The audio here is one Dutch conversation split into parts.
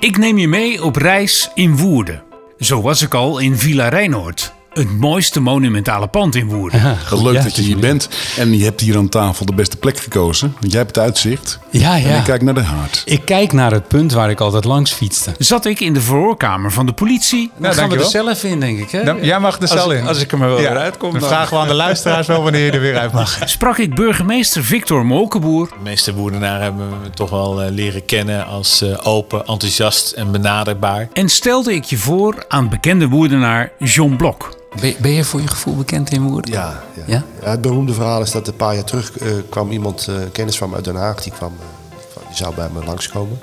Ik neem je mee op reis in Woerden. Zo was ik al in Villa Rijnoord. Het mooiste monumentale pand in Woerden. Leuk Ja, dat je hier bent. En je hebt hier aan tafel de beste plek gekozen. Want jij hebt het uitzicht. Ja, En ja. ik kijk naar de haard. Ik kijk naar het punt waar ik altijd langs fietste. Zat ik in de verhoorkamer van de politie. Dan gaan we er zelf in, denk ik. Hè? Dan- jij mag er Als zelf in. Als ik er maar wel Ja, weer uitkom. Dan dan- vragen we aan de luisteraars wel wanneer je er weer uit mag. Sprak ik burgemeester Victor Molkenboer. De meeste Woerdenaren hebben me toch wel eh, leren kennen als eh, open, enthousiast en benaderbaar. En stelde ik je voor aan bekende Woerdenaar John Blok. Ben, ben je voor je gevoel bekend in Woerden? Ja, ja. Ja? Ja, het beroemde verhaal is dat een paar jaar terug eh, kwam iemand, eh, kennis van me uit Den Haag, die, kwam, eh, die zou bij me langskomen.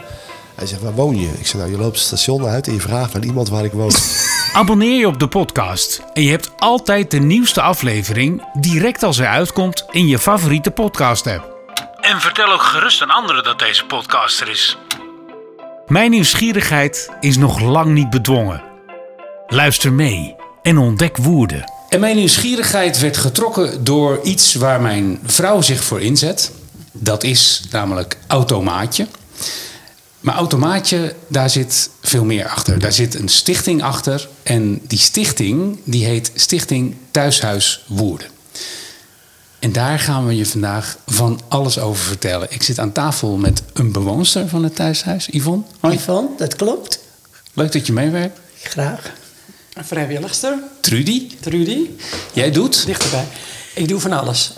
Hij zegt, waar woon je? Ik zeg, nou, je loopt het station uit en je vraagt aan iemand waar ik woon. Abonneer je op de podcast en je hebt altijd de nieuwste aflevering direct als hij uitkomt in je favoriete podcast app. En vertel ook gerust aan anderen dat deze podcast er is. Mijn nieuwsgierigheid is nog lang niet bedwongen. Luister mee en ontdek Woerden. En mijn nieuwsgierigheid werd getrokken door iets waar mijn vrouw zich voor inzet. Dat is namelijk automaatje. Maar automaatje, daar zit veel meer achter. Daar zit een stichting achter. En die stichting, die heet Stichting Thuishuis Woerden. En daar gaan we je vandaag van alles over vertellen. Ik zit aan tafel met een bewoonster van het thuishuis, Yvonne. Hoi. Yvonne, dat klopt. Leuk dat je meewerkt. Graag. Een vrijwilligster, Trudy, Trudy, jij doet? dichterbij. Ik doe van alles.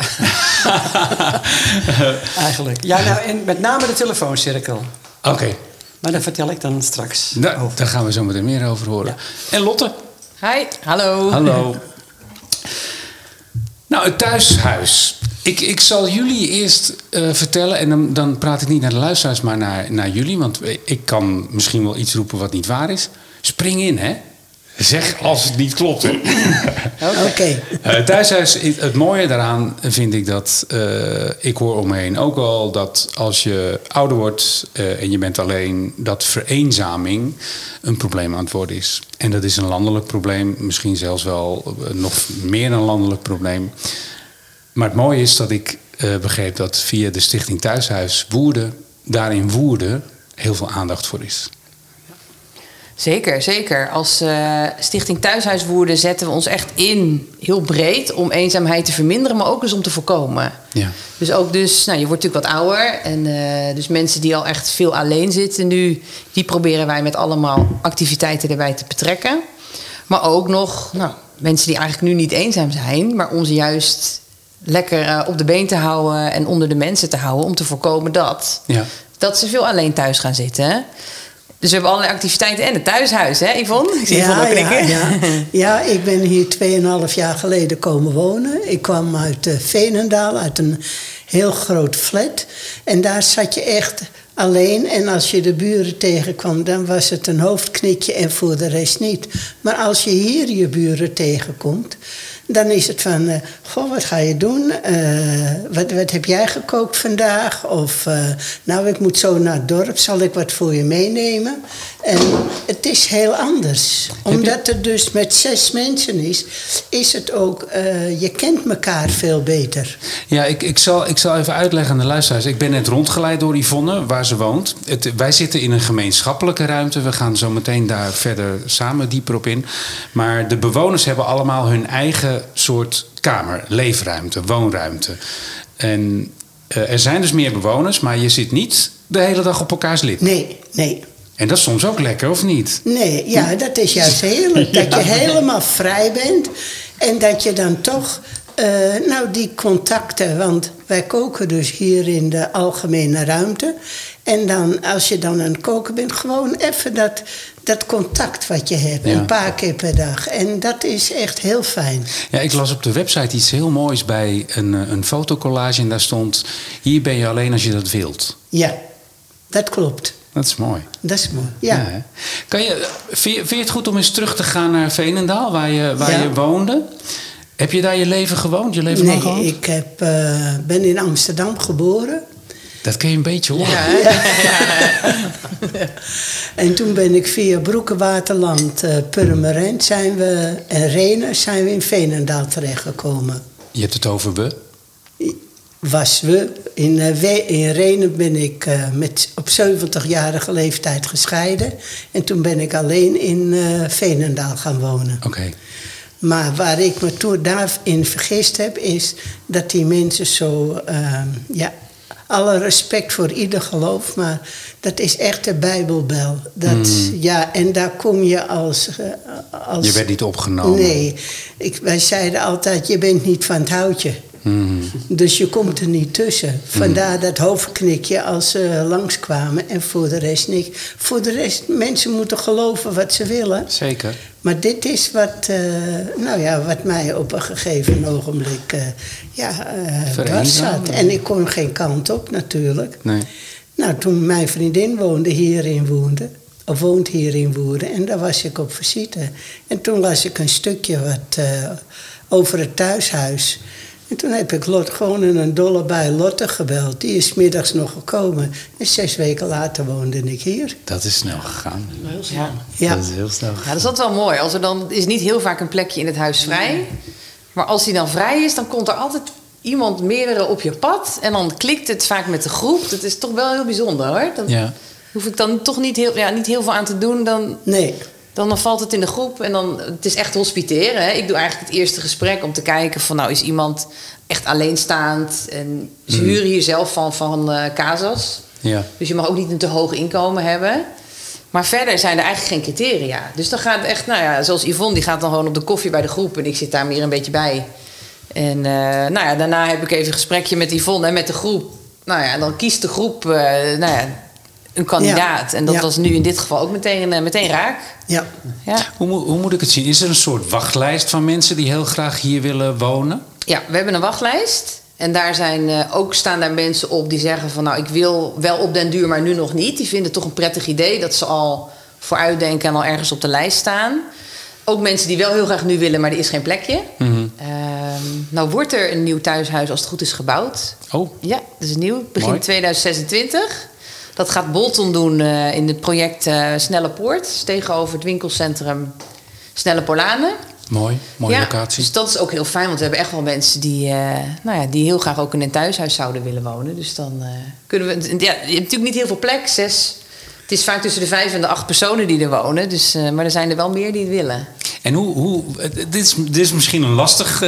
Eigenlijk. Ja, nou, en met name de telefooncirkel. Oké, Maar daar vertel ik dan straks nou, over. daar gaan we zo meteen meer over horen. En Lotte? Hi, hallo. Hallo. Nou, het thuishuis. Ik, ik zal jullie eerst eh, vertellen, en dan, dan praat ik niet naar de luisteraars, maar naar, naar jullie. Want ik kan misschien wel iets roepen wat niet waar is. Spring in, hè? Zeg als het niet klopt. Oké. Eh, Het thuishuis, het mooie daaraan vind ik dat, eh, ik hoor omheen ook al dat als je ouder wordt eh, en je bent alleen, dat vereenzaming een probleem aan het worden is. En dat is een landelijk probleem, misschien zelfs wel nog meer een landelijk probleem. Maar het mooie is dat ik eh, begreep dat via de Stichting Thuishuis Woerden, daar in Woerden, heel veel aandacht voor is. Zeker, zeker. Als eh, Stichting Thuishuiswoerden zetten we ons echt in, heel breed, om eenzaamheid te verminderen, maar ook dus om te voorkomen. Ja. Dus ook dus, nou, je wordt natuurlijk wat ouder. En eh, dus mensen die al echt veel alleen zitten nu, die proberen wij met allemaal activiteiten erbij te betrekken. Maar ook nog, nou, mensen die eigenlijk nu niet eenzaam zijn, maar om ze juist lekker eh, op de been te houden en onder de mensen te houden, om te voorkomen dat. Ja. Dat ze veel alleen thuis gaan zitten. Dus we hebben allerlei activiteiten en het thuishuis, hè Yvonne? Ik zie Yvonne ook Ja, ja, knikken. ja. ik ben hier 2,5 jaar geleden komen wonen. Ik kwam uit eh, Veenendaal, uit een heel groot flat. En daar zat je echt alleen. En als je de buren tegenkwam, dan was het een hoofdknikje en voor de rest niet. Maar als je hier je buren tegenkomt, dan is het van... eh, goh, wat ga je doen? Eh, wat, wat heb jij gekookt vandaag? Of, eh, nou, ik moet zo naar het dorp. Zal ik wat voor je meenemen? En het is heel anders. Omdat het dus met zes mensen is, is het ook... eh, je kent elkaar veel beter. Ja, ik, ik, zal, ik zal even uitleggen aan de luisteraars. Ik ben net rondgeleid door Yvonne, waar ze woont. Het, wij zitten in een gemeenschappelijke ruimte. We gaan zo meteen daar verder samen dieper op in. Maar de bewoners hebben allemaal hun eigen soort kamer, leefruimte, woonruimte. En eh, er zijn dus meer bewoners, maar je zit niet de hele dag op elkaars lip. Nee, nee. En dat is soms ook lekker, of niet? Nee, ja, dat is juist heerlijk. Dat je helemaal vrij bent. En dat je dan toch, eh, nou die contacten, want wij koken dus hier in de algemene ruimte. En dan, als je dan aan het koken bent, gewoon even dat, dat contact wat je hebt. Ja. Een paar keer per dag. En dat is echt heel fijn. Ja, ik las op de website iets heel moois bij een, eh, een fotocollage. En daar stond: Hier ben je alleen als je dat wilt. Ja, dat klopt. Dat is mooi. Dat is mooi. Ja. kan je, vind, je, vind je het goed om eens terug te gaan naar Veenendaal, waar je, waar Ja. je woonde? Heb je daar je leven gewoond? Je leven Nee, gewoond? ik heb, eh, ben in Amsterdam geboren. Dat kun je een beetje horen. Ja, hè? En toen ben ik via Broekenwaterland, eh Purmerend zijn we, en Renen zijn we in Veenendaal terechtgekomen. Je hebt het over we. Was we. In, We- in Renen ben ik eh, met, op 70-jarige leeftijd gescheiden. En toen ben ik alleen in eh Veenendaal gaan wonen. Oké. Maar waar ik me toen daarin vergist heb, is dat die mensen zo. ehm, ja, alle respect voor ieder geloof, maar dat is echt de Bijbelbel. Dat, ja, en daar kom je als. als Je werd niet opgenomen. Nee, ik, wij zeiden altijd: je bent niet van het houtje. Hmm. Dus je komt er niet tussen. Vandaar dat hoofdknikje als ze langskwamen en voor de rest niks. Voor de rest, mensen moeten geloven wat ze willen. Zeker. Maar dit is wat, eh, nou ja, wat mij op een gegeven ogenblik uh, ja, uh, zat. En ik kon geen kant op natuurlijk. Nee. Nou, toen mijn vriendin woonde hierin woonde, of woont hier in Woerden, en daar was ik op visite. En toen las ik een stukje wat, uh, over het thuishuis. En toen heb ik Lot gewoon in een dolle bij Lotte gebeld. Die is middags nog gekomen. En zes weken later woonde ik hier. Dat is snel gegaan. Heel snel. Ja. Dat is heel snel gegaan. Ja, dat is altijd wel mooi. Als er dan is niet heel vaak een plekje in het huis vrij. Maar als die dan vrij is, dan komt er altijd iemand meerdere op je pad. En dan klikt het vaak met de groep. Dat is toch wel heel bijzonder hoor. Dan Ja. hoef ik dan toch niet heel, ja, niet heel veel aan te doen. Dan, Nee. Dan valt het in de groep. En dan, het is echt hospiteren. Hè. Ik doe eigenlijk het eerste gesprek om te kijken van... nou, is iemand echt alleenstaand? En ze huren hier zelf van, van eh Casas. Ja. Dus je mag ook niet een te hoog inkomen hebben. Maar verder zijn er eigenlijk geen criteria. Dus dan gaat het echt, nou ja, zoals Yvonne, die gaat dan gewoon op de koffie bij de groep. En ik zit daar meer een beetje bij. En eh, nou ja, daarna heb ik even een gesprekje met Yvonne en met de groep. Nou ja, dan kiest de groep eh, nou ja, een kandidaat. Ja, En dat ja. was nu in dit geval ook meteen, eh, meteen raak. Ja. Ja. Hoe, moet- hoe moet ik het zien? Is er een soort wachtlijst van mensen die heel graag hier willen wonen? Ja, we hebben een wachtlijst. En daar zijn eh, ook staan daar mensen op die zeggen van nou, ik wil wel op den duur, maar nu nog niet. Die vinden het toch een prettig idee dat ze al vooruitdenken en al ergens op de lijst staan. Ook mensen die wel heel graag nu willen, maar er is geen plekje. Mhm. Ehm, nou wordt er een nieuw thuishuis als het goed is gebouwd. Oh, Ja, dat is nieuw. Begin Mooi. 2026. Dat gaat Bolton doen eh, in het project eh, Snelle Poort. Tegenover het winkelcentrum Snelle Polanen. mooi. Mooie ja, locatie. Dus dat is ook heel fijn, want we hebben echt wel mensen die, eh, nou ja, die heel graag ook in een thuishuis zouden willen wonen. Dus dan kunnen we. Ja, je hebt natuurlijk niet heel veel plek, zes. Het is vaak tussen de vijf en de acht personen die er wonen. Dus, maar er zijn er wel meer die het willen. En hoe, hoe dit, is, dit is misschien een lastig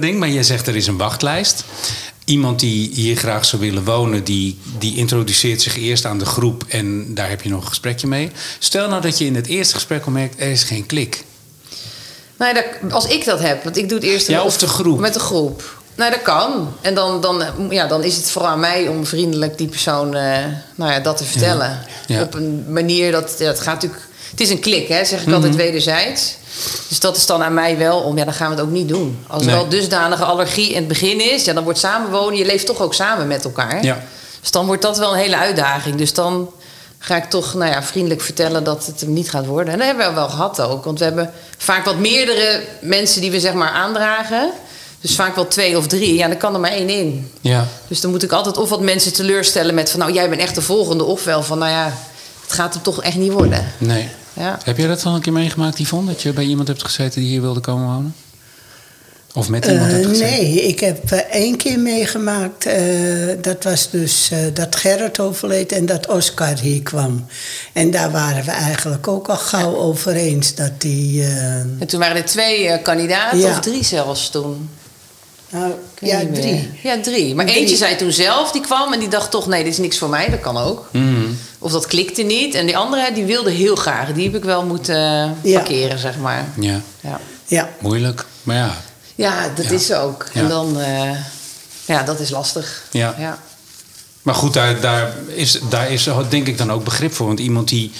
ding, maar jij zegt er is een wachtlijst. Iemand die hier graag zou willen wonen, die, die introduceert zich eerst aan de groep en daar heb je nog een gesprekje mee. Stel nou dat je in het eerste gesprek al merkt, er is geen klik. Nou, ja, dat- als ik dat heb, want ik doe het eerst Ja, of de groep. Met de groep. Nou, dat kan. En dan, dan, ja, dan is het vooral aan mij om vriendelijk die persoon eh, nou ja, dat te vertellen. Ja. Op een manier dat. Het gaat natuurlijk. Het is een klik, hè, zeg ik Mhm. altijd wederzijds. Dus dat is dan aan mij wel om. Ja, dan gaan we het ook niet doen. Als er Nee. wel dusdanige allergie in het begin is, ja, dan wordt samenwonen. Je leeft toch ook samen met elkaar. Ja. Dus dan wordt dat wel een hele uitdaging. Dus dan ga ik toch nou ja, vriendelijk vertellen dat het hem niet gaat worden. En dat hebben we wel gehad ook. Want we hebben vaak wat meerdere mensen die we zeg maar aandragen. Dus vaak wel twee of drie. Ja, dan kan er maar één in. Ja. Dus dan moet ik altijd of wat mensen teleurstellen met van... nou, jij bent echt de volgende. Ofwel van, nou ja, het gaat hem toch echt niet worden. Nee. Ja. Heb jij dat al een keer meegemaakt, Yvonne? Dat je bij iemand hebt gezeten die hier wilde komen wonen? Of met iemand Eh, hebt gezeten? nee, ik heb eh, één keer meegemaakt. eh, dat was dus eh, dat Gerrit overleed en dat Oscar hier kwam. En daar waren we eigenlijk ook al gauw over eens dat die. En toen waren er twee eh, kandidaten, Ja. of drie zelfs toen. nou, ja, drie. Ja, drie. Maar Drie. eentje zei toen zelf, die kwam en die dacht toch... nee, dit is niks voor mij, dat kan ook. Mhm. Of dat klikte niet. En die andere, die wilde heel graag. Die heb ik wel moeten eh, Ja. parkeren, zeg maar. Ja, Ja, Ja, moeilijk. Maar ja, ja dat Ja. is ook. Ja. En dan... eh, ja, dat is lastig. Ja. ja. Maar goed, daar, daar, is, daar is denk ik dan ook begrip voor. Want iemand die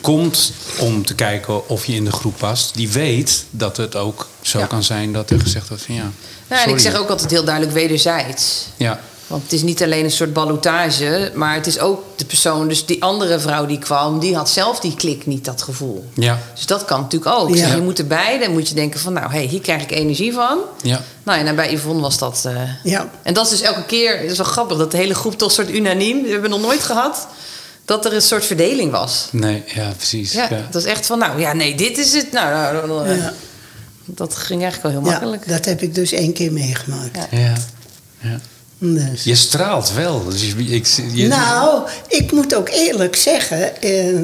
komt om te kijken of je in de groep past, die weet dat het ook zo Ja. kan zijn dat er gezegd wordt van ja. Nou, en ik zeg ook altijd heel duidelijk wederzijds. Ja, Want het is niet alleen een soort ballotage, maar het is ook de persoon. Dus die andere vrouw die kwam, die had zelf die klik niet, dat gevoel. ja, Dus dat kan natuurlijk ook. Ja. Dus je moet erbij, dan moet je denken van, nou, hey, hier krijg ik energie van. ja. Nou, en bij Yvonne was dat. eh, ja. En dat is dus elke keer, het is wel grappig, dat de hele groep toch soort unaniem. We hebben nog nooit gehad dat er een soort verdeling was. Nee, ja, precies. Ja, Ja. dat is echt van, nou ja, nee, dit is het. Nou, nou, nou, nou, Ja. dat ging eigenlijk wel heel ja, makkelijk. dat heb ik dus één keer meegemaakt. Ja. Ja. Dus. Je straalt wel. Dus je, ik, je- Nou, ik moet ook eerlijk zeggen, eh,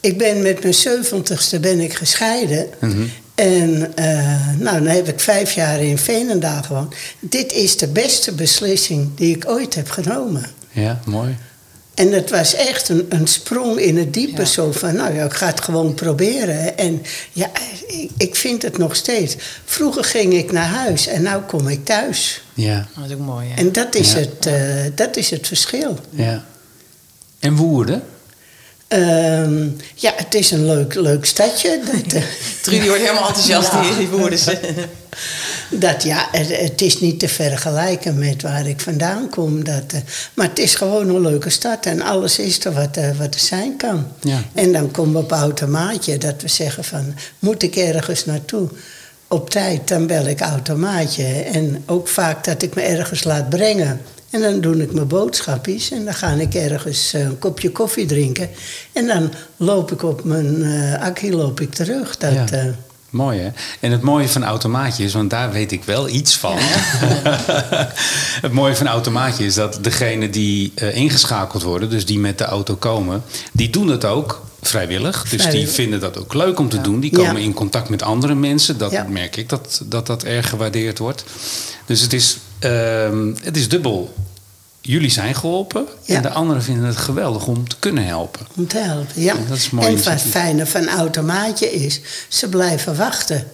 ik ben met mijn zeventigste ben ik gescheiden. Mhm. En eh, nou, dan heb ik vijf jaar in Veenendaal gewoond. Dit is de beste beslissing die ik ooit heb genomen. Ja, mooi. En het was echt een, een sprong in het diepe. Ja. Zo van, nou ja, ik ga het gewoon proberen. En ja, ik, ik vind het nog steeds. Vroeger ging ik naar huis en nu kom ik thuis. Ja, Dat is ook mooi, hè? En dat is, Ja. het, eh, dat is het verschil. ja. En Woerden? Ehm, ja, het is een leuk, leuk stadje. Dat, eh, Trudy wordt helemaal enthousiast Ja. hier, die woorden. dat, ja, het, het is niet te vergelijken met waar ik vandaan kom. Dat, eh, maar het is gewoon een leuke stad en alles is er wat, eh, wat er zijn kan. Ja. En dan komen we op automaatje dat we zeggen van, moet ik ergens naartoe? Op tijd, dan bel ik automaatje. En ook vaak dat ik me ergens laat brengen. En dan doe ik mijn boodschapjes en dan ga ik ergens eh, een kopje koffie drinken. En dan loop ik op mijn akkie loop ik terug. Dat, Ja. Mooi hè? En het mooie van automaatje is, want daar weet ik wel iets van. het mooie van automaatje is dat degene die eh, ingeschakeld worden, dus die met de auto komen, die doen het ook vrijwillig. Dus die vinden dat ook leuk om te doen. Die komen Ja. in contact met andere mensen. Dat merk ik dat, dat dat erg gewaardeerd wordt. Dus het is, ehm, het is dubbel. Jullie zijn geholpen Ja. en de anderen vinden het geweldig om te kunnen helpen. Om te helpen, ja. Ja, dat is een mooi en wat het fijne van automaatje is, ze blijven wachten.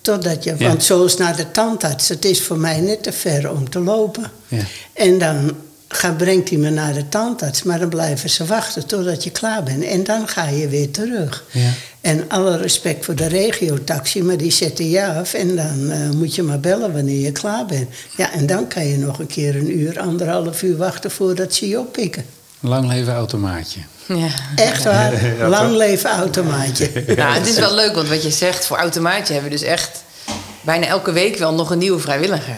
Totdat je, Ja. want zoals naar de tandarts, het is voor mij net te ver om te lopen. Ja. En dan gaat, brengt hij me naar de tandarts, maar dan blijven ze wachten totdat je klaar bent. En dan ga je weer terug. Ja. En alle respect voor de regiotaxi, maar die zetten je af en dan eh, moet je maar bellen wanneer je klaar bent. Ja, en dan kan je nog een keer een uur, anderhalf uur wachten voordat ze je oppikken. Lang leven automaatje. Ja. Echt waar, lang leven automaatje. Nou, het is wel leuk, want wat je zegt, voor automaatje hebben we dus echt bijna elke week wel nog een nieuwe vrijwilliger.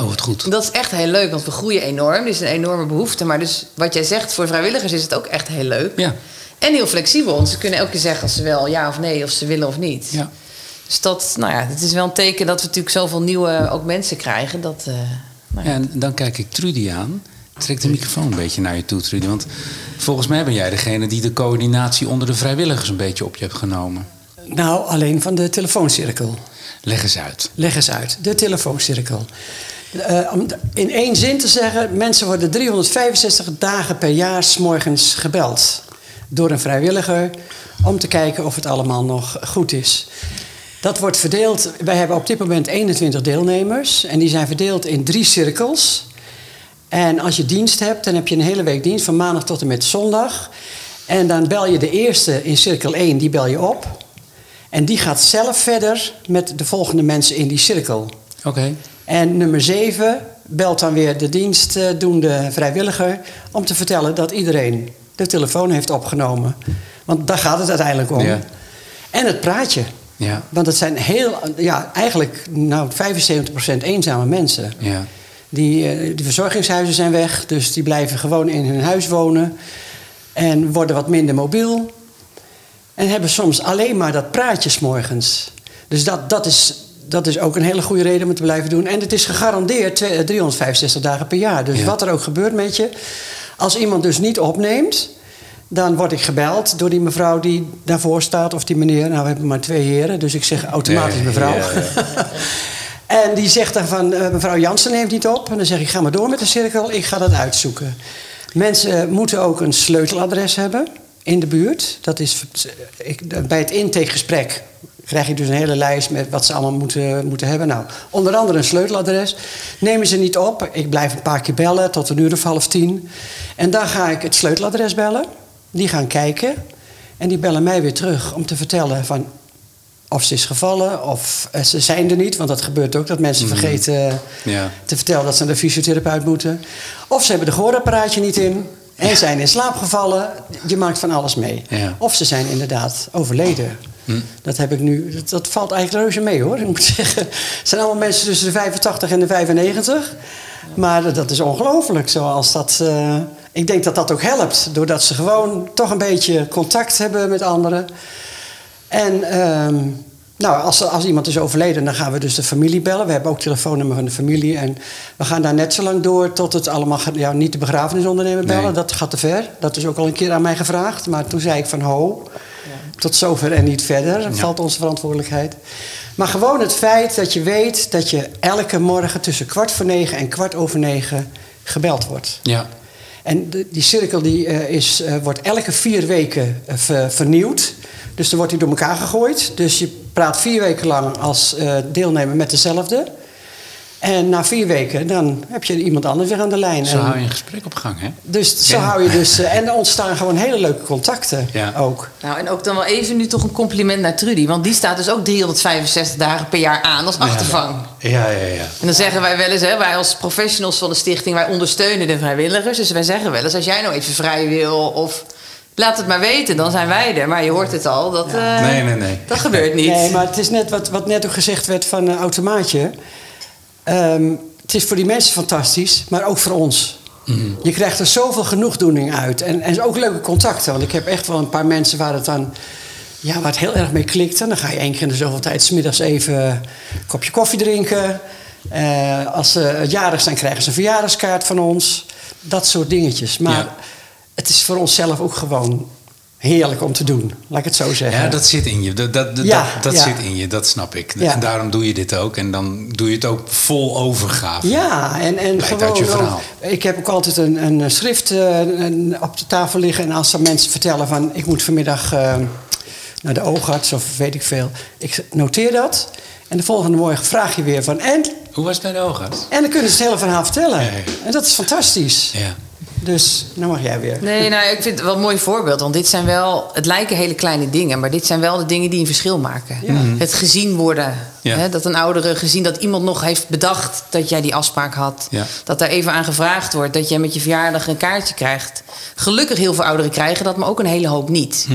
Oh, wat goed. Dat is echt heel leuk, want we groeien enorm. Er is een enorme behoefte. Maar dus wat jij zegt, voor vrijwilligers is het ook echt heel leuk. Ja. En heel flexibel, want ze kunnen elke keer zeggen als ze wel ja of nee, of ze willen of niet. Ja. Dus dat, nou ja, het is wel een teken dat we natuurlijk zoveel nieuwe ook mensen krijgen. Dat, eh, nou. Ja, en dan kijk ik Trudy aan. Trek de microfoon een beetje naar je toe, Trudy. Want volgens mij ben jij degene die de coördinatie onder de vrijwilligers een beetje op je hebt genomen. Nou, alleen van de telefooncirkel. Leg eens uit. Leg eens uit, de telefooncirkel. Eh, om in één zin te zeggen, mensen worden 365 dagen per jaar 's morgens gebeld. Door een vrijwilliger om te kijken of het allemaal nog goed is. Dat wordt verdeeld, wij hebben op dit moment 21 deelnemers. En die zijn verdeeld in drie cirkels. En als je dienst hebt, dan heb je een hele week dienst van maandag tot en met zondag. En dan bel je de eerste in cirkel 1, die bel je op. En die gaat zelf verder met de volgende mensen in die cirkel. Oké. En nummer 7 belt dan weer de dienstdoende vrijwilliger om te vertellen dat iedereen de telefoon heeft opgenomen. Want daar gaat het uiteindelijk om. Ja. En het praatje. Ja. Want het zijn heel, ja, eigenlijk nou, 75% eenzame mensen. Ja. Die, eh, die verzorgingshuizen zijn weg, dus die blijven gewoon in hun huis wonen. En worden wat minder mobiel. En hebben soms alleen maar dat praatje 's morgens. Dus dat, dat, is, dat is ook een hele goede reden om het te blijven doen. En het is gegarandeerd twee- eh, 365 dagen per jaar. Dus Ja. wat er ook gebeurt met je. Als iemand dus niet opneemt, dan word ik gebeld door die mevrouw die daarvoor staat. Of die meneer. Nou, we hebben maar twee heren, dus ik zeg automatisch mevrouw. ja, En die zegt dan van, eh, mevrouw Jansen neemt niet op. En dan zeg ik, ga maar door met de cirkel, ik ga dat uitzoeken. Mensen moeten ook een sleuteladres hebben in de buurt. Dat is, ik, bij het intakegesprek krijg je dus een hele lijst met wat ze allemaal moeten, moeten hebben. Nou, onder andere een sleuteladres. Nemen ze niet op, ik blijf een paar keer bellen tot een uur of half tien. En dan ga ik het sleuteladres bellen. Die gaan kijken. En die bellen mij weer terug om te vertellen van of ze is gevallen of eh, ze zijn er niet. Want dat gebeurt ook, dat mensen vergeten eh, Ja. te vertellen dat ze naar de fysiotherapeut moeten. Of ze hebben de gehoorapparaatje niet in en zijn in slaap gevallen. Je maakt van alles mee. Ja. Of ze zijn inderdaad overleden. Dat heb ik nu. Dat, dat valt eigenlijk reuze mee hoor. Ik moet zeggen. Het zijn allemaal mensen tussen de 85 en de 95. Maar dat- is ongelooflijk zoals dat. eh, ik denk dat dat ook helpt. Doordat ze gewoon toch een beetje contact hebben met anderen. En ehm, Nou, als, als iemand is overleden, dan gaan we dus de familie bellen. We hebben ook telefoonnummer van de familie. En we gaan daar net zo lang door tot het allemaal... Ja, niet de begrafenisondernemer bellen, Nee. dat gaat te ver. Dat is ook al een keer aan mij gevraagd. Maar toen zei ik van ho, tot zover en niet verder. Valt onze verantwoordelijkheid. Maar gewoon het feit dat je weet dat je elke morgen tussen kwart voor negen en kwart over negen gebeld wordt. Ja. En de- die cirkel die, eh, is, eh, wordt elke vier weken eh, ver- vernieuwd. Dus dan wordt die door elkaar gegooid. Dus je praat vier weken lang als deelnemer met dezelfde. En na vier weken dan heb je iemand anders weer aan de lijn. Zo En- hou je een gesprek op gang, hè? dus zo Ja. hou je dus... eh, en er ontstaan gewoon hele leuke contacten Ja. ook. Nou, en ook dan wel even nu toch een compliment naar Trudy. Want die staat dus ook 365 dagen per jaar aan als achtervang. Ja, ja, ja. En dan zeggen wij wel eens, hè, wij als professionals van de stichting, wij ondersteunen de vrijwilligers. Dus wij zeggen wel eens, als jij nou even vrij wil of laat het maar weten, dan zijn wij er. Maar je hoort het al, dat, eh, Nee, nee, nee. dat gebeurt niet. Nee, maar het is net wat, wat net ook gezegd werd van een automaatje. Ehm, het is voor die mensen fantastisch, maar ook voor ons. Je krijgt er zoveel genoegdoening uit. En, en ook leuke contacten. Want ik heb echt wel een paar mensen waar het dan... Ja, waar het heel erg mee klikt. En dan ga je één keer in de zoveel tijd... 's middags even een kopje koffie drinken. Eh, als ze jarig zijn, krijgen ze een verjaardagskaart van ons. Dat soort dingetjes. Maar Ja. het is voor onszelf ook gewoon heerlijk om te doen. Laat ik het zo zeggen. Ja, dat zit in je. Dat, dat, dat, Ja, dat ja. zit in je, dat snap ik. Ja. En daarom doe je dit ook. En dan doe je het ook vol overgave. Ja, en, en Blijkt gewoon je ook- verhaal. ik heb ook altijd een, een schrift eh, een- op de tafel liggen. En als er mensen vertellen van ik moet vanmiddag eh, naar de oogarts of weet ik veel. Ik noteer dat. En de volgende morgen vraag je weer van en? Hoe was het bij de oogarts? En dan kunnen ze het hele verhaal vertellen. En dat is fantastisch. Ja. Dus, nou mag jij weer. Nee, nou, ik vind het wel een mooi voorbeeld. Want dit zijn wel, het lijken hele kleine dingen, maar dit zijn wel de dingen die een verschil maken. Het gezien worden. Ja. Hè, dat een oudere gezien, dat iemand nog heeft bedacht dat jij die afspraak had. Ja. Dat daar even aan gevraagd wordt, dat jij met je verjaardag een kaartje krijgt. Gelukkig heel veel ouderen krijgen dat, maar ook een hele hoop niet.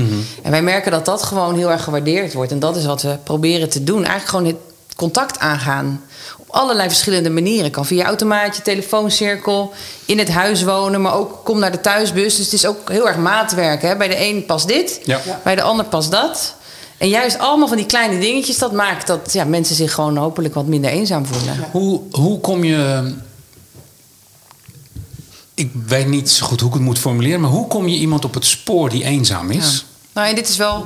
En wij merken dat dat gewoon heel erg gewaardeerd wordt. En dat is wat we proberen te doen. Eigenlijk gewoon het contact aangaan. Op allerlei verschillende manieren. Kan via automaatje, telefooncirkel, in het huis wonen, maar ook kom naar de thuisbus. Dus het is ook heel erg maatwerk. Hè? Bij de een past dit, Ja. bij de ander past dat. En juist allemaal van die kleine dingetjes, dat maakt dat ja, mensen zich gewoon hopelijk wat minder eenzaam voelen. Hoe, hoe kom je. Ik weet niet zo goed hoe ik het moet formuleren, maar hoe kom je iemand op het spoor die eenzaam is? Ja. Nou, en dit is wel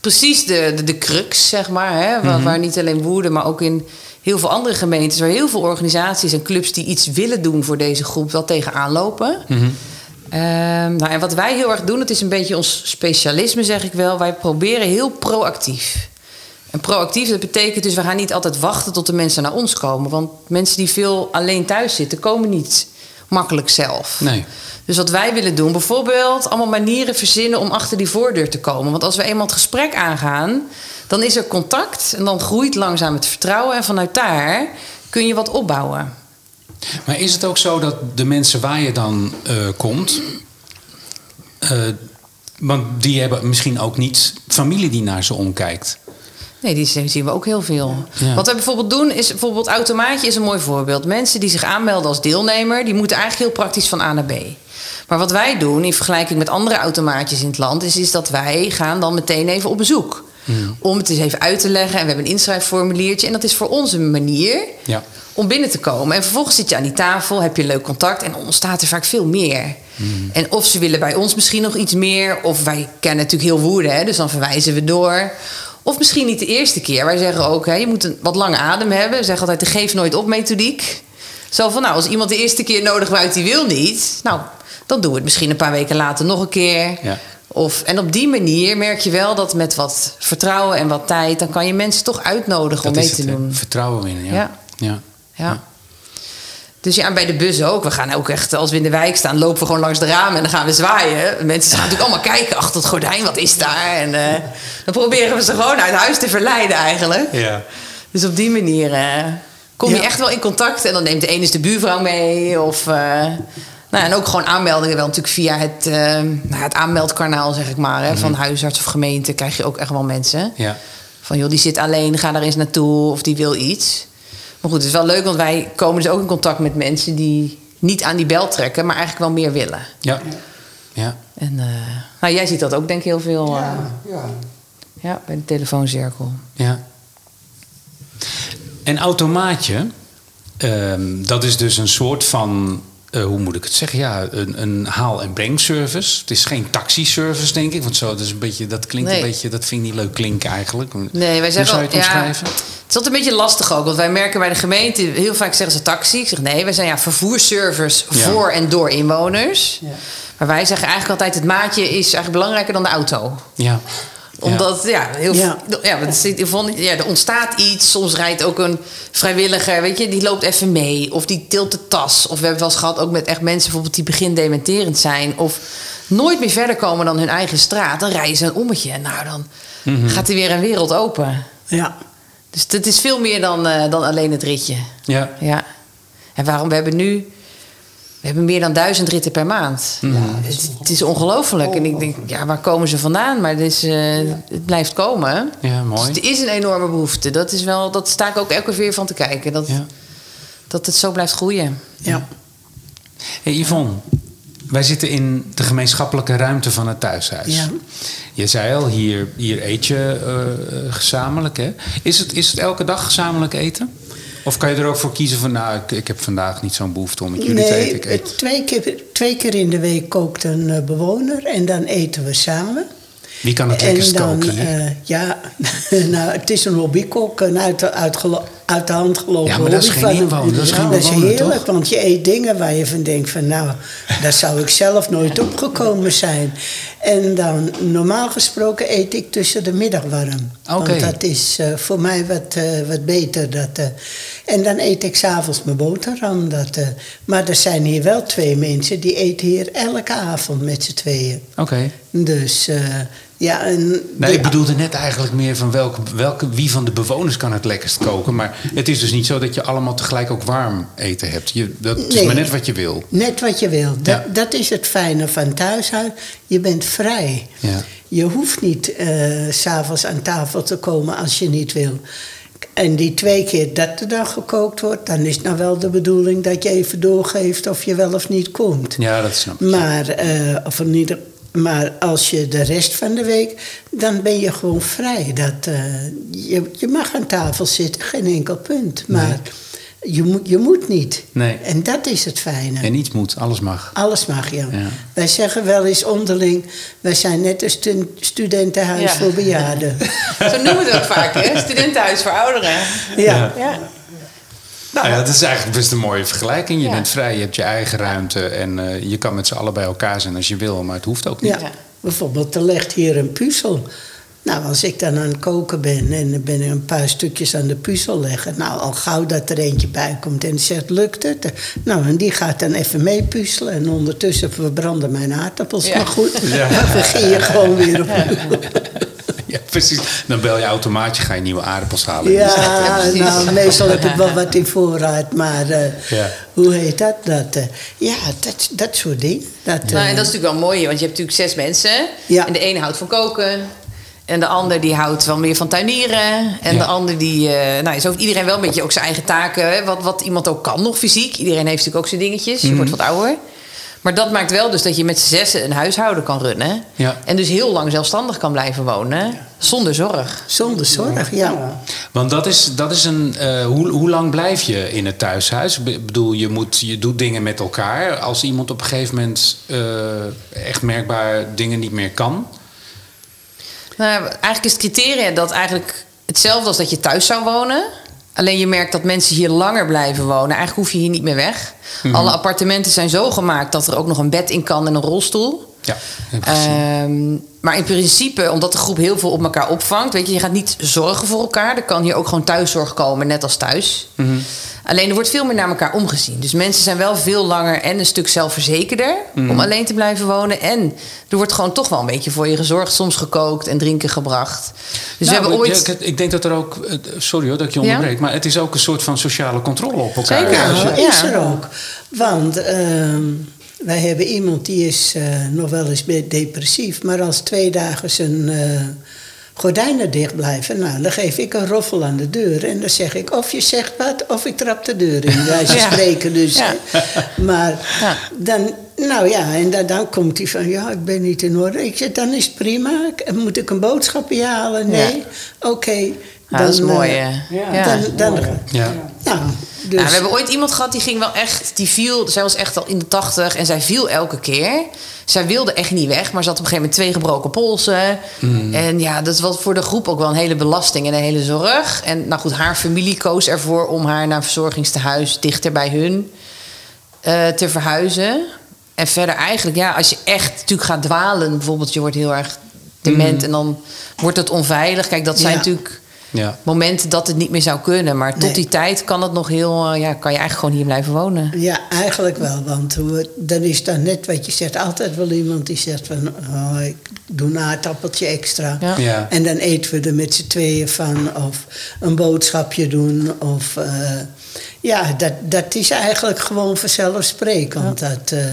precies de, de, de crux, zeg maar. Hè? Waar, waar niet alleen Woerden, maar ook in heel veel andere gemeentes... waar heel veel organisaties en clubs die iets willen doen voor deze groep... wel tegenaan lopen. Ehm, nou, en wat wij heel erg doen, het is een beetje ons specialisme, zeg ik wel. Wij proberen heel proactief. En proactief, dat betekent dus... we gaan niet altijd wachten tot de mensen naar ons komen. Want mensen die veel alleen thuis zitten, komen niet makkelijk zelf. Nee. Dus wat wij willen doen, bijvoorbeeld allemaal manieren verzinnen om achter die voordeur te komen. Want als we eenmaal het gesprek aangaan, dan is er contact en dan groeit langzaam het vertrouwen. En vanuit daar kun je wat opbouwen. Maar is het ook zo dat de mensen waar je dan eh, komt. eh, want die hebben misschien ook niet familie die naar ze omkijkt. Nee, die zien we ook heel veel. Ja. Wat wij bijvoorbeeld doen, is bijvoorbeeld automaatje is een mooi voorbeeld. Mensen die zich aanmelden als deelnemer, die moeten eigenlijk heel praktisch van A naar B. Maar wat wij doen in vergelijking met andere automaatjes in het land, is, is dat wij gaan dan meteen even op bezoek. Om het eens even uit te leggen. En we hebben een inschrijfformuliertje. En dat is voor ons een manier Ja. om binnen te komen. En vervolgens zit je aan die tafel, heb je leuk contact en ontstaat er vaak veel meer. En of ze willen bij ons misschien nog iets meer, of wij kennen natuurlijk heel woede, hè, dus dan verwijzen we door. Of misschien niet de eerste keer. Wij zeggen ook, hè, je moet een wat lange adem hebben. We zeggen altijd de geef nooit op methodiek. Zo van, nou, als iemand de eerste keer nodig uit die wil niet, nou, dan doen we het misschien een paar weken later nog een keer. Ja. Of, en op die manier merk je wel dat met wat vertrouwen en wat tijd, dan kan je mensen toch uitnodigen om mee te het, doen. Vertrouwen winnen. Ja. Ja. ja. Ja. Dus ja, en bij de bus ook. We gaan ook echt, als we in de wijk staan, lopen we gewoon langs de ramen en dan gaan we zwaaien. Mensen gaan natuurlijk allemaal kijken achter het gordijn, wat is daar? En eh, dan proberen we ze gewoon uit huis te verleiden eigenlijk. Ja. Dus op die manier eh, kom je Ja. echt wel in contact. En dan neemt de ene eens de buurvrouw mee. Of, eh, nou, en ook gewoon aanmeldingen wel natuurlijk via het, eh, nou, het aanmeldkanaal, zeg ik maar. Hè, Van huisarts of gemeente krijg je ook echt wel mensen. Ja. Van joh, die zit alleen, ga daar eens naartoe. Of die wil iets. Maar goed, het is wel leuk, want wij komen dus ook in contact met mensen die niet aan die bel trekken, maar eigenlijk wel meer willen. Ja. Ja. En eh, nou, jij ziet dat ook denk ik heel veel eh, Ja. ja, bij de telefooncirkel. Ja. En automaatje, ehm, dat is dus een soort van, eh, hoe moet ik het zeggen? Ja, een, een haal- en brengservice. Het is geen taxiservice, denk ik. Want zo, dat, is een beetje, dat klinkt Nee. een beetje, dat vind ik niet leuk klinken eigenlijk. Nee, wij Hoe zeggen zou je het ja, omschrijven? Het is altijd een beetje lastig ook, want wij merken bij de gemeente heel vaak zeggen ze taxi. Ik zeg nee, wij zijn ja vervoersservice Ja. voor en door inwoners. Maar wij zeggen eigenlijk altijd: het maatje is eigenlijk belangrijker dan de auto. Ja. Omdat, ja, heel, Ja. ja. ja, er ontstaat iets. Soms rijdt ook een vrijwilliger, weet je, die loopt even mee. Of die tilt de tas. Of we hebben wel eens gehad ook met echt mensen bijvoorbeeld die begin dementerend zijn. Of nooit meer verder komen dan hun eigen straat. Dan rijden ze een ommetje. En nou, dan Mhm. gaat er weer een wereld open. Ja. Dus het is veel meer dan, eh, dan alleen het ritje. Ja. Ja. En waarom? We hebben nu... We hebben meer dan duizend ritten per maand. Mhm. Ja, het, het is ongelooflijk. En ik denk, ja, waar komen ze vandaan? Maar het, is, eh, het blijft komen. Ja, mooi. Dus er is een enorme behoefte. Dat, is wel, dat sta ik ook elke keer weer van te kijken. Dat, Ja. dat het zo blijft groeien. Ja. Hey Yvonne, wij zitten in de gemeenschappelijke ruimte van het thuishuis. Ja. Je zei al, hier, hier eet je eh, eh, gezamenlijk. Hè? Is, het, is het elke dag gezamenlijk eten? Of kan je er ook voor kiezen van, nou, ik, ik heb vandaag niet zo'n behoefte om met jullie te eten. Ik eet. twee keer, twee keer in de week kookt een eh, bewoner en dan eten we samen. Wie kan het En lekkerst dan, koken? hè? eh, ja, nou, het is een hobbykok, een uit de, uitgelo- uit de hand gelopen Ja, maar dat is geen inwoner, dat is geen Dat is heerlijk, toch? want je eet dingen waar je van denkt van nou, daar zou ik zelf nooit opgekomen zijn. En dan, normaal gesproken eet ik tussen de middag warm. Oké. Want dat is eh, voor mij wat, eh, wat beter. Dat, eh, en dan eet ik s'avonds mijn boterham. Dat, maar er zijn hier wel twee mensen die eten hier elke avond met z'n tweeën. Oké. Dus ja, en Nee, ik bedoelde net eigenlijk meer van welke, welke, wie van de bewoners kan het lekkerst koken. Maar het is dus niet zo dat je allemaal tegelijk ook warm eten hebt. Je, dat is maar net wat je wil. Net wat je wil. Dat, Ja. dat is het fijne van thuishuis. Je bent vrij. Ja. Je hoeft niet eh, s s'avonds aan tafel te komen als je niet wil. En die twee keer dat er dan gekookt wordt, dan is het nou wel de bedoeling dat je even doorgeeft of je wel of niet komt. Ja, dat snap ik. Maar, eh, of in ieder, maar als je de rest van de week, dan ben je gewoon vrij. Dat, eh, je, je mag aan tafel zitten, geen enkel punt. Maar je, moet, je moet niet. Nee. En dat is het fijne. En niets moet, alles mag. Alles mag, ja. Ja. Wij zeggen wel eens onderling, wij zijn net een stu- studentenhuis Ja. voor bejaarden. Zo noemen we het ook vaak, hè? Studentenhuis voor ouderen. ja. Ja. Nou ja, dat is eigenlijk best een mooie vergelijking. Je Ja. bent vrij, je hebt je eigen ruimte en eh, je kan met z'n allen bij elkaar zijn als je wil, maar het hoeft ook niet. Ja. Bijvoorbeeld, er ligt hier een puzzel. Nou, als ik dan aan het koken ben en er ben ik een paar stukjes aan de puzzel leggen. Nou, al gauw dat er eentje bij komt en zegt, lukt het? Nou, en die gaat dan even mee puzzelen. En ondertussen verbranden mijn aardappels. Ja. Maar goed, Ja. dan begin je gewoon weer op. Ja, precies. Dan bel je automaatje, ga je nieuwe aardappels halen. Ja, nou, meestal heb ik wel wat in voorraad, maar eh, Ja. hoe heet dat? dat eh, ja, dat, dat soort dingen. Dat, Nou, eh, en dat is natuurlijk wel mooi, want je hebt natuurlijk zes mensen. Ja. En de ene houdt van koken. En de ander die houdt wel meer van tuinieren. En Ja. de ander die... eh nou, zo heeft iedereen wel een beetje ook zijn eigen taken. Hè, wat, wat iemand ook kan nog fysiek. Iedereen heeft natuurlijk ook zijn dingetjes. Mhm. Je wordt wat ouder. Maar dat maakt wel dus dat je met z'n zessen een huishouden kan runnen. Ja. En dus heel lang zelfstandig kan blijven wonen. Zonder zorg. Zonder zorg, ja. Want dat is, dat is een. eh, hoe, hoe lang blijf je in het thuishuis? Ik bedoel, je, moet, je doet dingen met elkaar. Als iemand op een gegeven moment eh, echt merkbaar dingen niet meer kan. Nou, eigenlijk is het criteria dat eigenlijk hetzelfde als dat je thuis zou wonen. Alleen je merkt dat mensen hier langer blijven wonen. Eigenlijk hoef je hier niet meer weg. Mhm. Alle appartementen zijn zo gemaakt dat er ook nog een bed in kan en een rolstoel. Ja. Ehm, maar in principe, omdat de groep heel veel op elkaar opvangt, weet je, je gaat niet zorgen voor elkaar. Er kan hier ook gewoon thuiszorg komen, net als thuis. Mhm. Alleen er wordt veel meer naar elkaar omgezien. Dus mensen zijn wel veel langer en een stuk zelfverzekerder Mhm. om alleen te blijven wonen. En er wordt gewoon toch wel een beetje voor je gezorgd, soms gekookt en drinken gebracht. Dus we Nou, hebben ooit. ja, ik, ik denk dat er ook. eh, Sorry hoor dat ik je onderbreek. Maar het is ook een soort van sociale controle op elkaar. Zeker. Ja. is er ook. Want ehm, wij hebben iemand die is eh, nog wel eens depressief. Maar als twee dagen zijn eh, gordijnen dicht blijven... Nou, dan geef ik een roffel aan de deur. En dan zeg ik of je zegt wat of ik trap de deur in. Wij Ja. spreken dus. Ja. Maar Ja. dan... Nou ja, en dan, dan komt hij van, ja, ik ben niet in orde. Ik zeg, dan is het prima. Ik- Moet ik een boodschapje halen? Nee. Oké, Ja, dat is Dan, mooi, eh, hè? ja, Ja. Dan, dan, Ja. ja, dus, Nou, we hebben ooit iemand gehad die ging wel echt, die viel, zij was echt al in de tachtig en zij viel elke keer. Zij wilde echt niet weg, maar ze had op een gegeven moment twee gebroken polsen. En ja, dat was voor de groep ook wel een hele belasting en een hele zorg. En nou goed, haar familie koos ervoor om haar naar een verzorgingstehuis dichter bij hun eh, te verhuizen. En verder eigenlijk, ja, als je echt natuurlijk gaat dwalen, bijvoorbeeld, je wordt heel erg dement en dan wordt het onveilig. Kijk, dat zijn Ja. natuurlijk Ja. momenten dat het niet meer zou kunnen. Maar tot Nee. die tijd kan het nog heel, eh, ja, kan je eigenlijk gewoon hier blijven wonen. Ja, eigenlijk wel. Want hoe- dan is dan net wat je zegt. Altijd wel iemand die zegt van... Oh, ik doe een aardappeltje extra. Ja. Ja. En dan eten we er met z'n tweeën van. Of een boodschapje doen. Of... eh, ja, dat, dat is eigenlijk gewoon vanzelfsprekend. Dat, eh,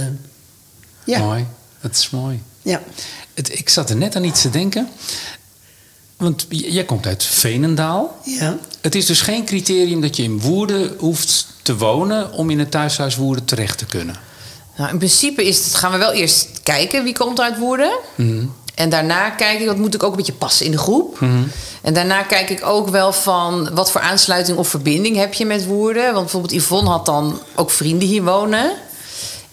ja, Mooi. Dat is mooi. ja. Het, ik zat er net aan iets te denken. Want jij komt uit Veenendaal. ja. Het is dus geen criterium dat je in Woerden hoeft te wonen... om in het thuishuis Woerden terecht te kunnen. Nou, in principe is het, gaan we wel eerst kijken wie komt uit Woerden. En daarna kijk ik, dat moet ik ook een beetje passen in de groep. En daarna kijk ik ook wel van wat voor aansluiting of verbinding heb je met Woerden. Want bijvoorbeeld Yvonne had dan ook vrienden hier wonen.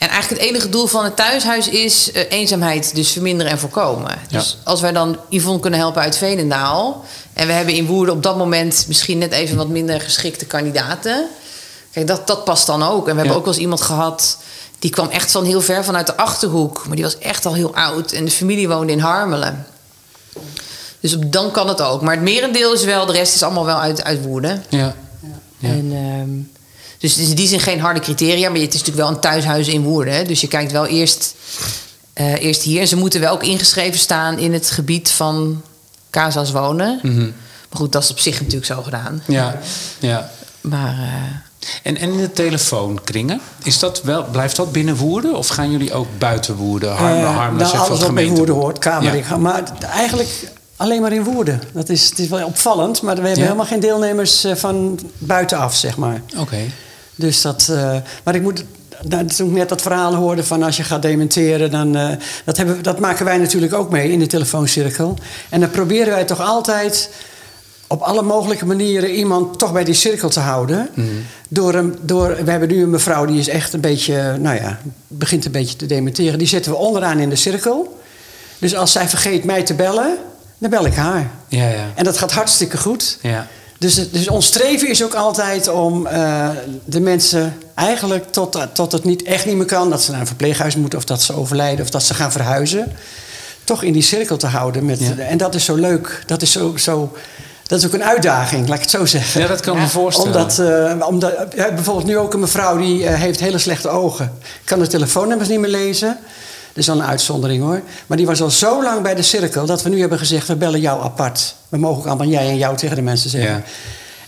En eigenlijk het enige doel van het thuishuis is eh, eenzaamheid dus verminderen en voorkomen. Dus als wij dan Yvonne kunnen helpen uit Veenendaal... en we hebben in Woerden op dat moment misschien net even wat minder geschikte kandidaten... Kijk, dat, dat past dan ook. En we hebben ook wel eens iemand gehad... die kwam echt van heel ver vanuit de Achterhoek. Maar die was echt al heel oud. En de familie woonde in Harmelen. Dus op- dan kan het ook. Maar het merendeel is wel... de rest is allemaal wel uit, uit Woerden. Ja. Ja. En, ehm, dus het is in die zin geen harde criteria. Maar het is natuurlijk wel een thuishuis in Woerden. hè. Dus je kijkt wel eerst, eh, eerst hier. En ze moeten wel ook ingeschreven staan... in het gebied van Casa's wonen. Maar goed, dat is op zich natuurlijk zo gedaan. Ja. ja. Maar... eh, En, en in de telefoonkringen, is dat wel, blijft dat binnen Woerden? Of gaan jullie ook buiten Woerden? Harmelen, Eh, Harmelen nou, alles wat bij. Woerden hoort, Kamerik. Ja. Maar eigenlijk alleen maar in Woerden. Dat is, het is wel opvallend, maar we hebben Ja. helemaal geen deelnemers eh, van buitenaf, zeg maar. Oké. Dus dat... eh, maar ik moet... Nou, toen ik net dat verhaal hoorde van als je gaat dementeren... Dan, eh, dat, hebben, dat maken wij natuurlijk ook mee in de telefooncirkel. En dan proberen wij toch altijd op alle mogelijke manieren iemand toch bij die cirkel te houden. Door hem, door, we hebben nu een mevrouw die is echt een beetje, nou ja, begint een beetje te dementeren. Die zetten we onderaan in de cirkel. Dus als zij vergeet mij te bellen, dan bel ik haar. Ja, ja. En dat gaat hartstikke goed. Ja. Dus, dus ons streven is ook altijd om eh, de mensen eigenlijk tot, tot het niet, echt niet meer kan, dat ze naar een verpleeghuis moeten of dat ze overlijden of dat ze gaan verhuizen, toch in die cirkel te houden. Met, Ja. En dat is zo leuk. Dat is, zo, zo, dat is ook een uitdaging, laat ik het zo zeggen. Ja, dat kan ik me voorstellen. Omdat, eh, omdat ja, bijvoorbeeld nu ook een mevrouw die eh, heeft hele slechte ogen. Kan de telefoonnummers niet meer lezen. Dat is wel een uitzondering hoor. Maar die was al zo lang bij de cirkel dat we nu hebben gezegd: we bellen jou apart. We mogen ook allemaal jij en jou tegen de mensen zeggen. Ja.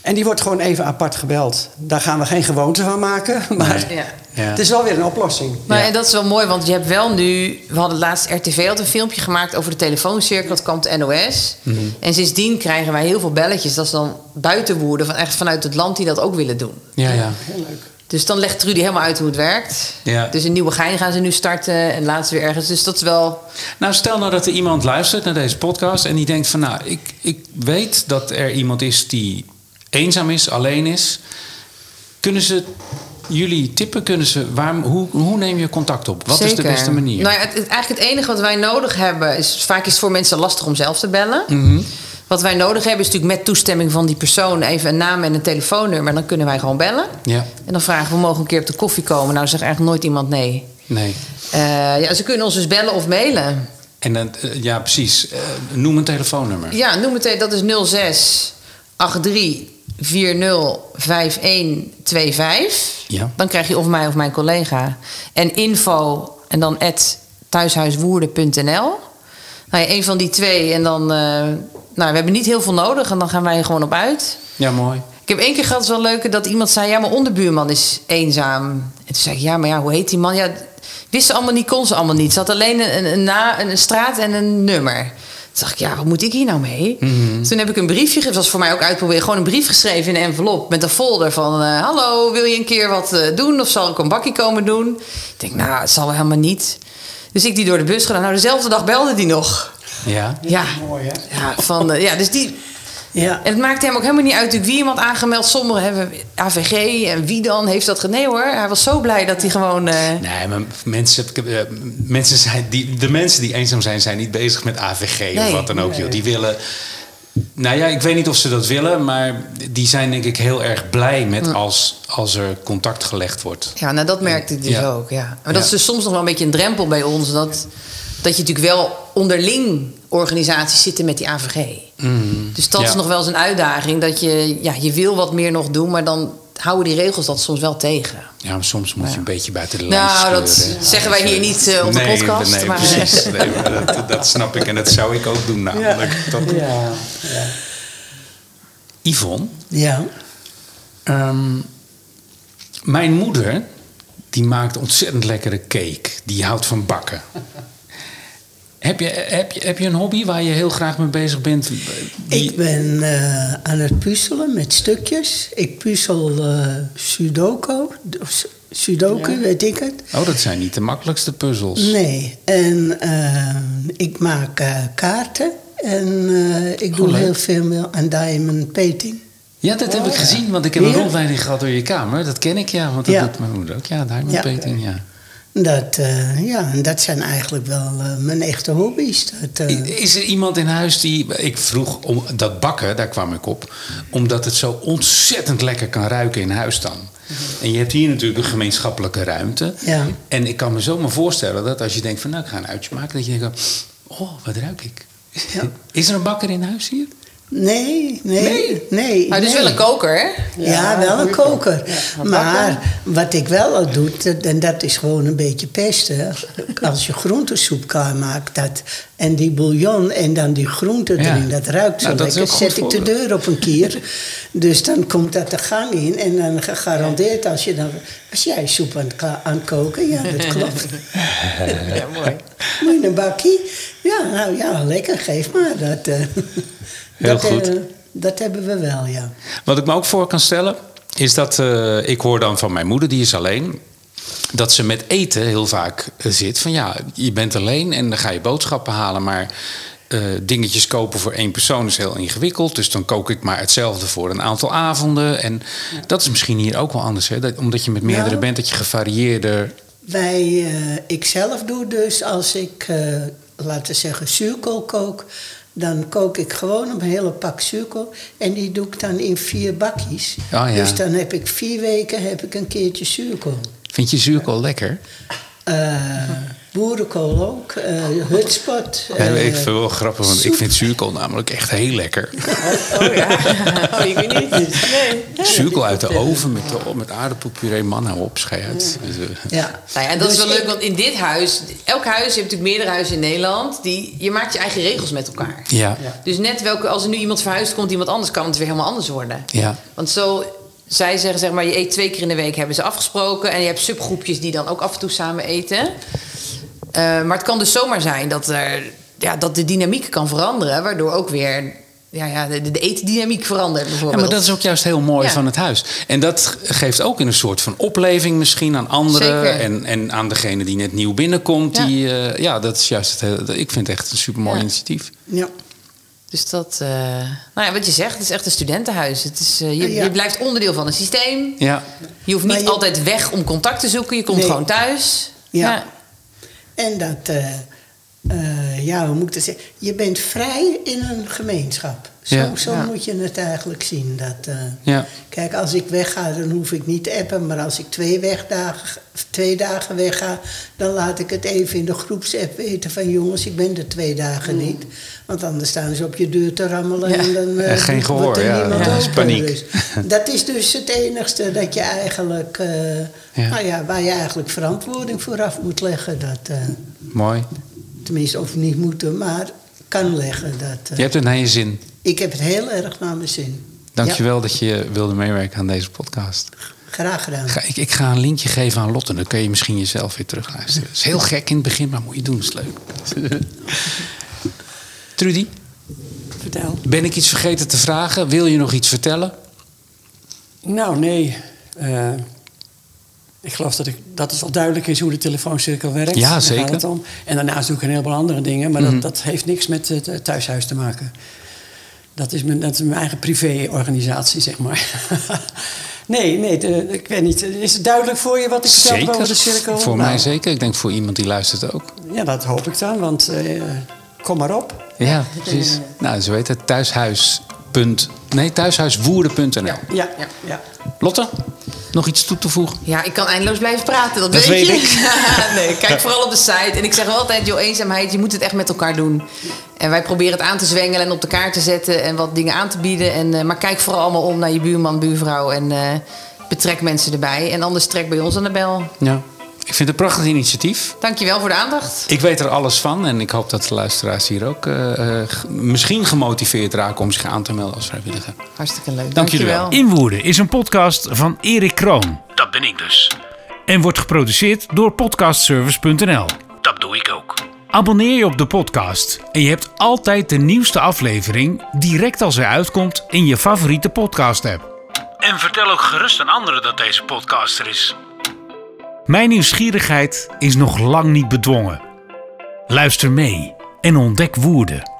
En die wordt gewoon even apart gebeld. Daar gaan we geen gewoonte van maken. Maar Ja. Ja. het is wel weer een oplossing. Maar Ja. en dat is wel mooi, want je hebt wel nu... We hadden laatst RTV had een filmpje gemaakt over de telefooncirkel. Dat kwam de NOS. Mhm. En sindsdien krijgen wij heel veel belletjes. Dat is dan buiten Woerden, van echt vanuit het land die dat ook willen doen. Ja, ja. Heel leuk. Dus dan legt Trudy helemaal uit hoe het werkt. Ja. Dus in Nieuwegein gaan ze nu starten en laatst weer ergens. Dus dat is wel... Nou, stel nou dat er iemand luistert naar deze podcast en die denkt van, nou, ik, ik weet dat er iemand is die eenzaam is, alleen is. Kunnen ze jullie tippen? Kunnen ze, waar, hoe, hoe neem je contact op? Wat is de beste manier? Nou ja, het, het- eigenlijk het enige wat wij nodig hebben... is vaak is het voor mensen lastig om zelf te bellen. Mhm. Wat wij nodig hebben is natuurlijk met toestemming van die persoon... even een naam en een telefoonnummer. Dan kunnen wij gewoon bellen. Ja, En dan vragen we, mogen een keer op de koffie komen? Nou, zegt eigenlijk nooit iemand nee. nee. Eh, ja, ze kunnen ons dus bellen of mailen. En dan, eh, ja, precies. Eh, noem een telefoonnummer. Ja, noem het. Dat is 06 83 40 5125. Ja. Dan krijg je of mij of mijn collega. En info en dan at thuishuiswoerden.nl. Nou ja, een van die twee. En dan... nou, we hebben niet heel veel nodig. En dan gaan wij er gewoon op uit. Ja, mooi. Ik heb één keer gehad, het is wel leuk, dat iemand zei... ja, mijn onderbuurman is eenzaam. En toen zei ik, ja, maar ja, hoe heet die man? Ja, wist ze allemaal niet, kon ze allemaal niet. Ze had alleen een, een, na, een straat en een nummer. Toen dacht ik, ja, wat moet ik hier nou mee? Toen heb ik een briefje, dat was voor mij ook uitproberen... gewoon een brief geschreven in een envelop met een folder van... eh, hallo, wil je een keer wat eh, doen of zal ik een bakkie komen doen? Ik denk, nou, het zal wel helemaal niet. Dus ik die door de bus gedaan. Nou, dezelfde dag belde die nog. Ja. Ja, Mooi hè? ja, van, eh, ja dus die... Ja. En het maakt hem ook helemaal niet uit natuurlijk wie iemand aangemeld. Sommigen hebben AVG en wie dan heeft dat gedaan. Nee hoor, hij was zo blij dat hij gewoon... eh, Nee, maar mensen, eh, mensen zijn, die, de mensen die eenzaam zijn, zijn niet bezig met AVG of Nee. wat dan ook. Joh. Die willen. Nou ja, ik weet niet of ze dat willen, maar die zijn denk ik heel erg blij met als, als er contact gelegd wordt. Ja, nou dat merkte ik dus Ja. ook. Ja. Maar dat Ja. is dus soms nog wel een beetje een drempel bij ons. Dat, dat je natuurlijk wel onderling organisaties zitten met die AVG. Dus dat Ja. is nog wel eens een uitdaging. Dat je, ja, je wil wat meer nog doen, maar dan houden die regels dat soms wel tegen. Ja, maar soms moet je een beetje buiten de lijn Nou, dat zeggen wij hier niet eh, op de nee, podcast. Nee, maar, precies. Nee, maar dat, dat snap ik en dat zou ik ook doen namelijk. Dat, Ja. Yvonne, Ja. Ehm, mijn moeder, die maakt ontzettend lekkere cake. Die houdt van bakken. Heb, je, heb, je, heb je een hobby waar je heel graag mee bezig bent? Die- Ik ben eh, aan het puzzelen met stukjes. Ik puzzel eh, Sudoku. Sudoku, weet ik het. Oh, dat zijn niet de makkelijkste puzzels. Nee, en eh, ik maak kaarten. En eh, ik doe Oh, leuk. heel veel aan diamond painting. Ja, dat heb ik gezien, want ik heb een Ja. rondleiding gehad door je kamer. Dat ken ik, ja, want dat Ja. doet mijn moeder ook. Ja, diamond Ja. painting, ja. Dat, eh, ja, en dat zijn eigenlijk wel eh, mijn echte hobby's. Dat, eh, Is er iemand in huis die... Ik vroeg om dat bakken, daar kwam ik op. Omdat het zo ontzettend lekker kan ruiken in huis dan. En je hebt hier natuurlijk een gemeenschappelijke ruimte. Ja. En ik kan me zomaar voorstellen dat als je denkt van... nou, ik ga een uitje maken. Dat je denkt, oh, wat ruik ik. Ja. Is er een bakker in huis hier? Nee, nee, nee. nee maar het is nee. wel een koker, hè? Ja, wel een koker. maar maar wat ik wel al doe, en dat is gewoon een beetje pesten. Als je groentesoep klaarmaakt dat, en die bouillon en dan die groente Ja. erin, dat ruikt zo Nou, dat is lekker. ook goed Zet ik de deur op een kier. dus dan komt dat de gang in. En dan gegarandeerd als je dan... Als jij soep aan het, kla- aan het koken, ja, dat klopt. Ja, mooi. Moet je een bakkie? Ja, nou ja, lekker, geef maar. Dat, eh, Heel dat, eh, goed. dat hebben we wel, ja. Wat ik me ook voor kan stellen, is dat eh, ik hoor dan van mijn moeder, die is alleen. Dat ze met eten heel vaak eh, zit. Van ja, je bent alleen en dan ga je boodschappen halen. Maar dingetjes kopen voor één persoon is heel ingewikkeld. Dus dan kook ik maar hetzelfde voor een aantal avonden. En dat is misschien hier ook wel anders. Hè? Dat, omdat je met meerdere Nou. bent, dat je gevarieerder. Wij, eh, ik zelf doe dus als ik, laten we zeggen, zuurkool kook... dan kook ik gewoon een hele pak zuurkool... en die doe ik dan in vier bakjes. ja. Dus dan heb ik vier weken heb ik een keertje zuurkool. Vind je zuurkool lekker? Eh, boerenkool ook, eh hutspot. Ja, eh, ik vind het wel grappig, want ik vind zuurkool namelijk echt heel lekker. Oh ja. Oh, ik weet niet. Nee. Zuurkool uit de oven met, de- met aardappelpuree, man, hou op, uit. Dus, eh, Ja. Nou ja, en dat is Dus wel leuk, ik- want in dit huis, elk huis, je hebt natuurlijk meerdere huizen in Nederland, die, je maakt je eigen regels met elkaar. ja. Dus net welke, als er nu iemand verhuist, komt iemand anders, kan het weer helemaal anders worden. Ja. Want zo, zij zeggen zeg maar, je eet twee keer in de week, hebben ze afgesproken. En je hebt subgroepjes die dan ook af en toe samen eten. Eh, maar het kan dus zomaar zijn dat, er, ja, dat de dynamiek kan veranderen, waardoor ook weer ja, ja, de, de eetdynamiek verandert Ja, bijvoorbeeld. maar dat is ook juist heel mooi Ja. van het huis. En dat geeft ook een soort van opleving misschien aan anderen. Zeker. En, en aan degene die net nieuw binnenkomt. Ja. Die, eh, ja, dat is juist het hele, Ik vind het echt een supermooi Ja. initiatief. Ja. Dus dat, eh, nou ja, wat je zegt, het is echt een studentenhuis. Het is, je, Ja. je blijft onderdeel van een systeem. Ja. Je hoeft niet je- altijd weg om contact te zoeken. Je komt Nee. gewoon thuis. Ja. En dat, eh, ja, hoe moet ik dat zeggen? Je bent vrij in een gemeenschap. Zo, Ja. zo Ja. moet je het eigenlijk zien. Dat, eh, Ja. Kijk, als ik wegga, dan hoef ik niet te appen. Maar als ik twee, wegdagen, twee dagen wegga, dan laat ik het even in de groepsapp weten van jongens, ik ben er twee dagen niet. Want anders staan ze op je deur te rammelen Ja. en dan eh, En geen wordt gehoor, er ja. niemand Ja, dat is paniek. Dus dat is dus het enigste dat je eigenlijk, eh, Ja. Nou ja, waar je eigenlijk verantwoording voor af moet leggen. Dat, eh, Mooi. tenminste, of niet moeten, maar kan leggen. Dat, eh, Je hebt het naar je zin. Ik heb het heel erg naar mijn zin. Dankjewel dat je wilde meewerken aan deze podcast. Graag gedaan. Ga, ik, ik ga een linkje geven aan Lotte. Dan kun je misschien jezelf weer terugluisteren. Het is heel gek in het begin, maar moet je doen. is leuk. Trudy, Vertel. ben ik iets vergeten te vragen? Wil je nog iets vertellen? Nou, nee. Eh, ik geloof dat, ik, dat het wel duidelijk is hoe de telefooncirkel werkt. Ja, zeker. Mhm. gaat het om. En daarnaast doe ik een heleboel andere dingen. Maar dat, dat heeft niks met het eh, thuishuis te maken. Dat is mijn, dat is mijn eigen privéorganisatie, zeg maar. nee, nee, de- ik weet niet. Is het duidelijk voor je wat ik vertelde over de cirkel? Voor Nou, mij zeker. Ik denk voor iemand die luistert ook. Ja, dat hoop ik dan, want eh, kom maar op. Ja, precies. Nou, ze weten het. Thuishuis. punt- Nee, thuishuiswoerden.nl. Ja, ja. Lotte, nog iets toe te voegen? Ja, ik kan eindeloos blijven praten, dat, Dat weet, je. nee, kijk vooral op de site. En ik zeg wel altijd, joh, eenzaamheid, je moet het echt met elkaar doen. En wij proberen het aan te zwengelen en op de kaart te zetten en wat dingen aan te bieden. En, eh, maar kijk vooral allemaal om naar je buurman, buurvrouw en eh, betrek mensen erbij. En anders trek bij ons aan de bel. Ja. Ik vind het een prachtig initiatief. Dankjewel voor de aandacht. Ik weet er alles van en ik hoop dat de luisteraars hier ook eh, eh, misschien gemotiveerd raken om zich aan te melden als vrijwilliger. Hartstikke leuk. Dank jullie wel. Dankjewel. Inwoerden is een podcast van Erik Kroon. Dat ben ik dus. En wordt geproduceerd door podcastservice.nl. Dat doe ik ook. Abonneer je op de podcast en je hebt altijd de nieuwste aflevering direct als hij uitkomt in je favoriete podcast app. En vertel ook gerust aan anderen dat deze podcast er is. Mijn nieuwsgierigheid is nog lang niet bedwongen. Luister mee en ontdek Woerden.